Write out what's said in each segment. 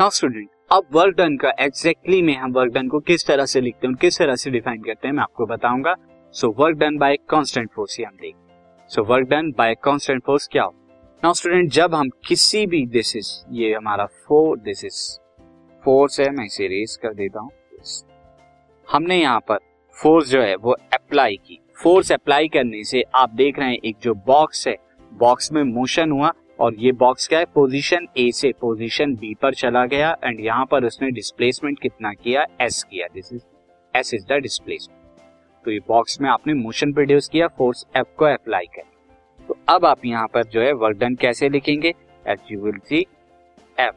Now student अब work done का exactly में हम वर्क डन को किस तरह से लिखते हैं किस तरह से डिफाइन करते हैं, मैं आपको बताऊँगा। So work done by constant force ही हम देखें। So work done by constant force क्या हो? नाउ स्टूडेंट जब हम किसी भी दिस इज़ ये हमारा फोर दिस इज़ फोर्स है मैं इसे रेस कर देता हूँ। हमने यहाँ पर फोर्स जो है, वो अप्लाई की। फोर्स अप्लाई करने से आप देख रहे हैं, एक जो बॉक्स है बॉक्स में मोशन हुआ और ये बॉक्स क्या है? पोजीशन ए से पोजीशन बी पर चला गया एंड यहाँ पर उसने डिस्प्लेसमेंट कितना किया? एस किया। This is S is the displacement तो ये बॉक्स में आपने मोशन प्रोड्यूस किया फोर्स एफ़ को अप्लाई कर तो अब आप यहाँ पर जो है वर्क डन कैसे लिखेंगे? F you will see F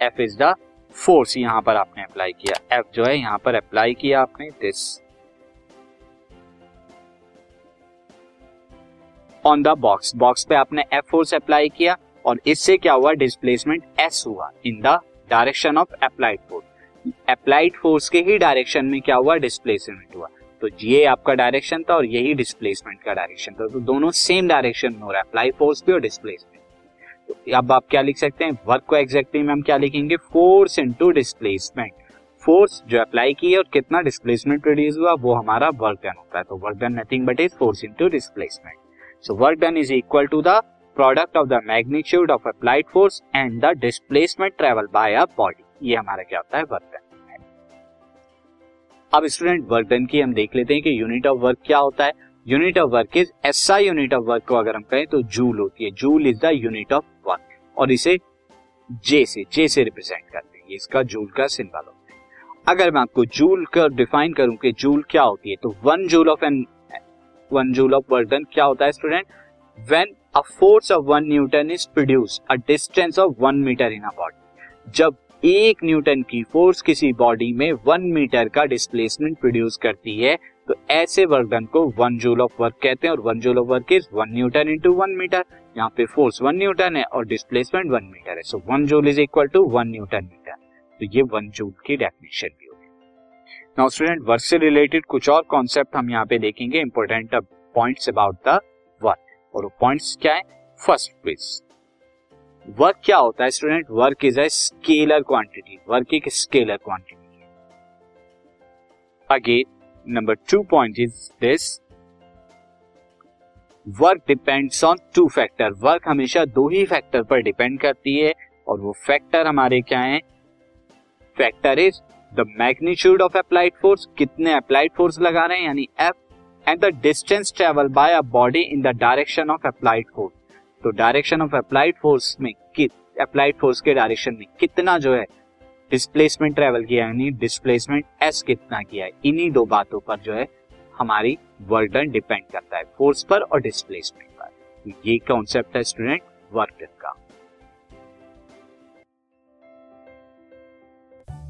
F is the force यहाँ पर आपने अप्लाई किया। एफ़ जो है यहाँ पर अप्लाई किया आपने। This on the box box पे आपने एफ़ फोर्स अप्लाई किया और इससे क्या हुआ? डिस्प्लेसमेंट एस हुआ in the direction of applied force applied force के ही डायरेक्शन में क्या हुआ? डिस्प्लेसमेंट हुआ. तो ये आपका डायरेक्शन था और यही डिस्प्लेसमेंट का डायरेक्शन था। तो दोनों सेम डायरेक्शन में हो रहा है। अप्लाई फोर्स भी और डिस्प्लेसमेंट तो अब आप क्या लिख सकते हैं? वर्क को एग्जैक्टली में हम क्या लिखेंगे? फोर्स इनटू डिस्प्लेसमेंट फोर्स जो अप्लाई की है और कितना डिस्प्लेसमेंट प्रोड्यूस हुआ, वो हमारा वर्क डन होता है। तो work done nothing but is force into displacement so work done is equal to the product of the magnitude of applied force and the displacement travel by a body ये हमारा क्या होता है? Work done अब student work done की हम देख लेते हैं कि यूनिट ऑफ़ वर्क क्या होता है। Unit of work is SI unit of work को अगर हम कहें तो जूल होती है। Joule is the unit of work और इसे जे से जे से रिप्रेजेंट करते हैं। इसका जूल का सिंबल होता है। अगर मैं आपको जूल का डिफाइन करूँ कि जूल क्या होती है तो one joule of N one joule of work क्या होता है student when a force of one newton is produce a distance of one metre in a body जब एक न्यूटन की फोर्स किसी बॉडी में वन मीटर का डिस्प्लेसमेंट प्रोड्यूस करती है तो ऐसे वर्क को वन जूल ऑफ़ वर्क कहते हैं और one joule of work is one newton into one metre यहाँ पे फोर्स वन न्यूटन है और डिस्प्लेसमेंट वन मीटर है. So one joule is equal to one newton metre तो ये वन जूल की डेफिनेशन भी नाउ स्टूडेंट वर्क से रिलेटेड कुछ और कॉन्सेप्ट हम यहाँ पे देखेंगे important points about the work और वो पॉइंट्स क्या है? फ़र्स्ट क्विज वर्क क्या होता है student work is a scalar quantity work एक स्केलर क्वांटिटी है. Again number two point is this work depends on two factor work हमेशा दो ही फैक्टर पर डिपेंड करती है, और वो फैक्टर हमारे क्या है? Factor is the magnitude of applied force कितने अप्लाइड फोर्स लगा रहे हैं, यानी F and the distance travel by a body in the direction of applied force तो डायरेक्शन ऑफ़ अप्लाइड फोर्स में अप्लाइड फोर्स के डायरेक्शन में कितना जो है डिस्प्लेसमेंट ट्रेवल किया यानी डिस्प्लेसमेंट एस कितना किया है, इन्हीं दो बातों पर जो है, हमारी वर्क डन डिपेंड करता है फोर्स पर और डिस्प्लेसमेंट पर। ये कॉन्सेप्ट है स्टूडेंट वर्क का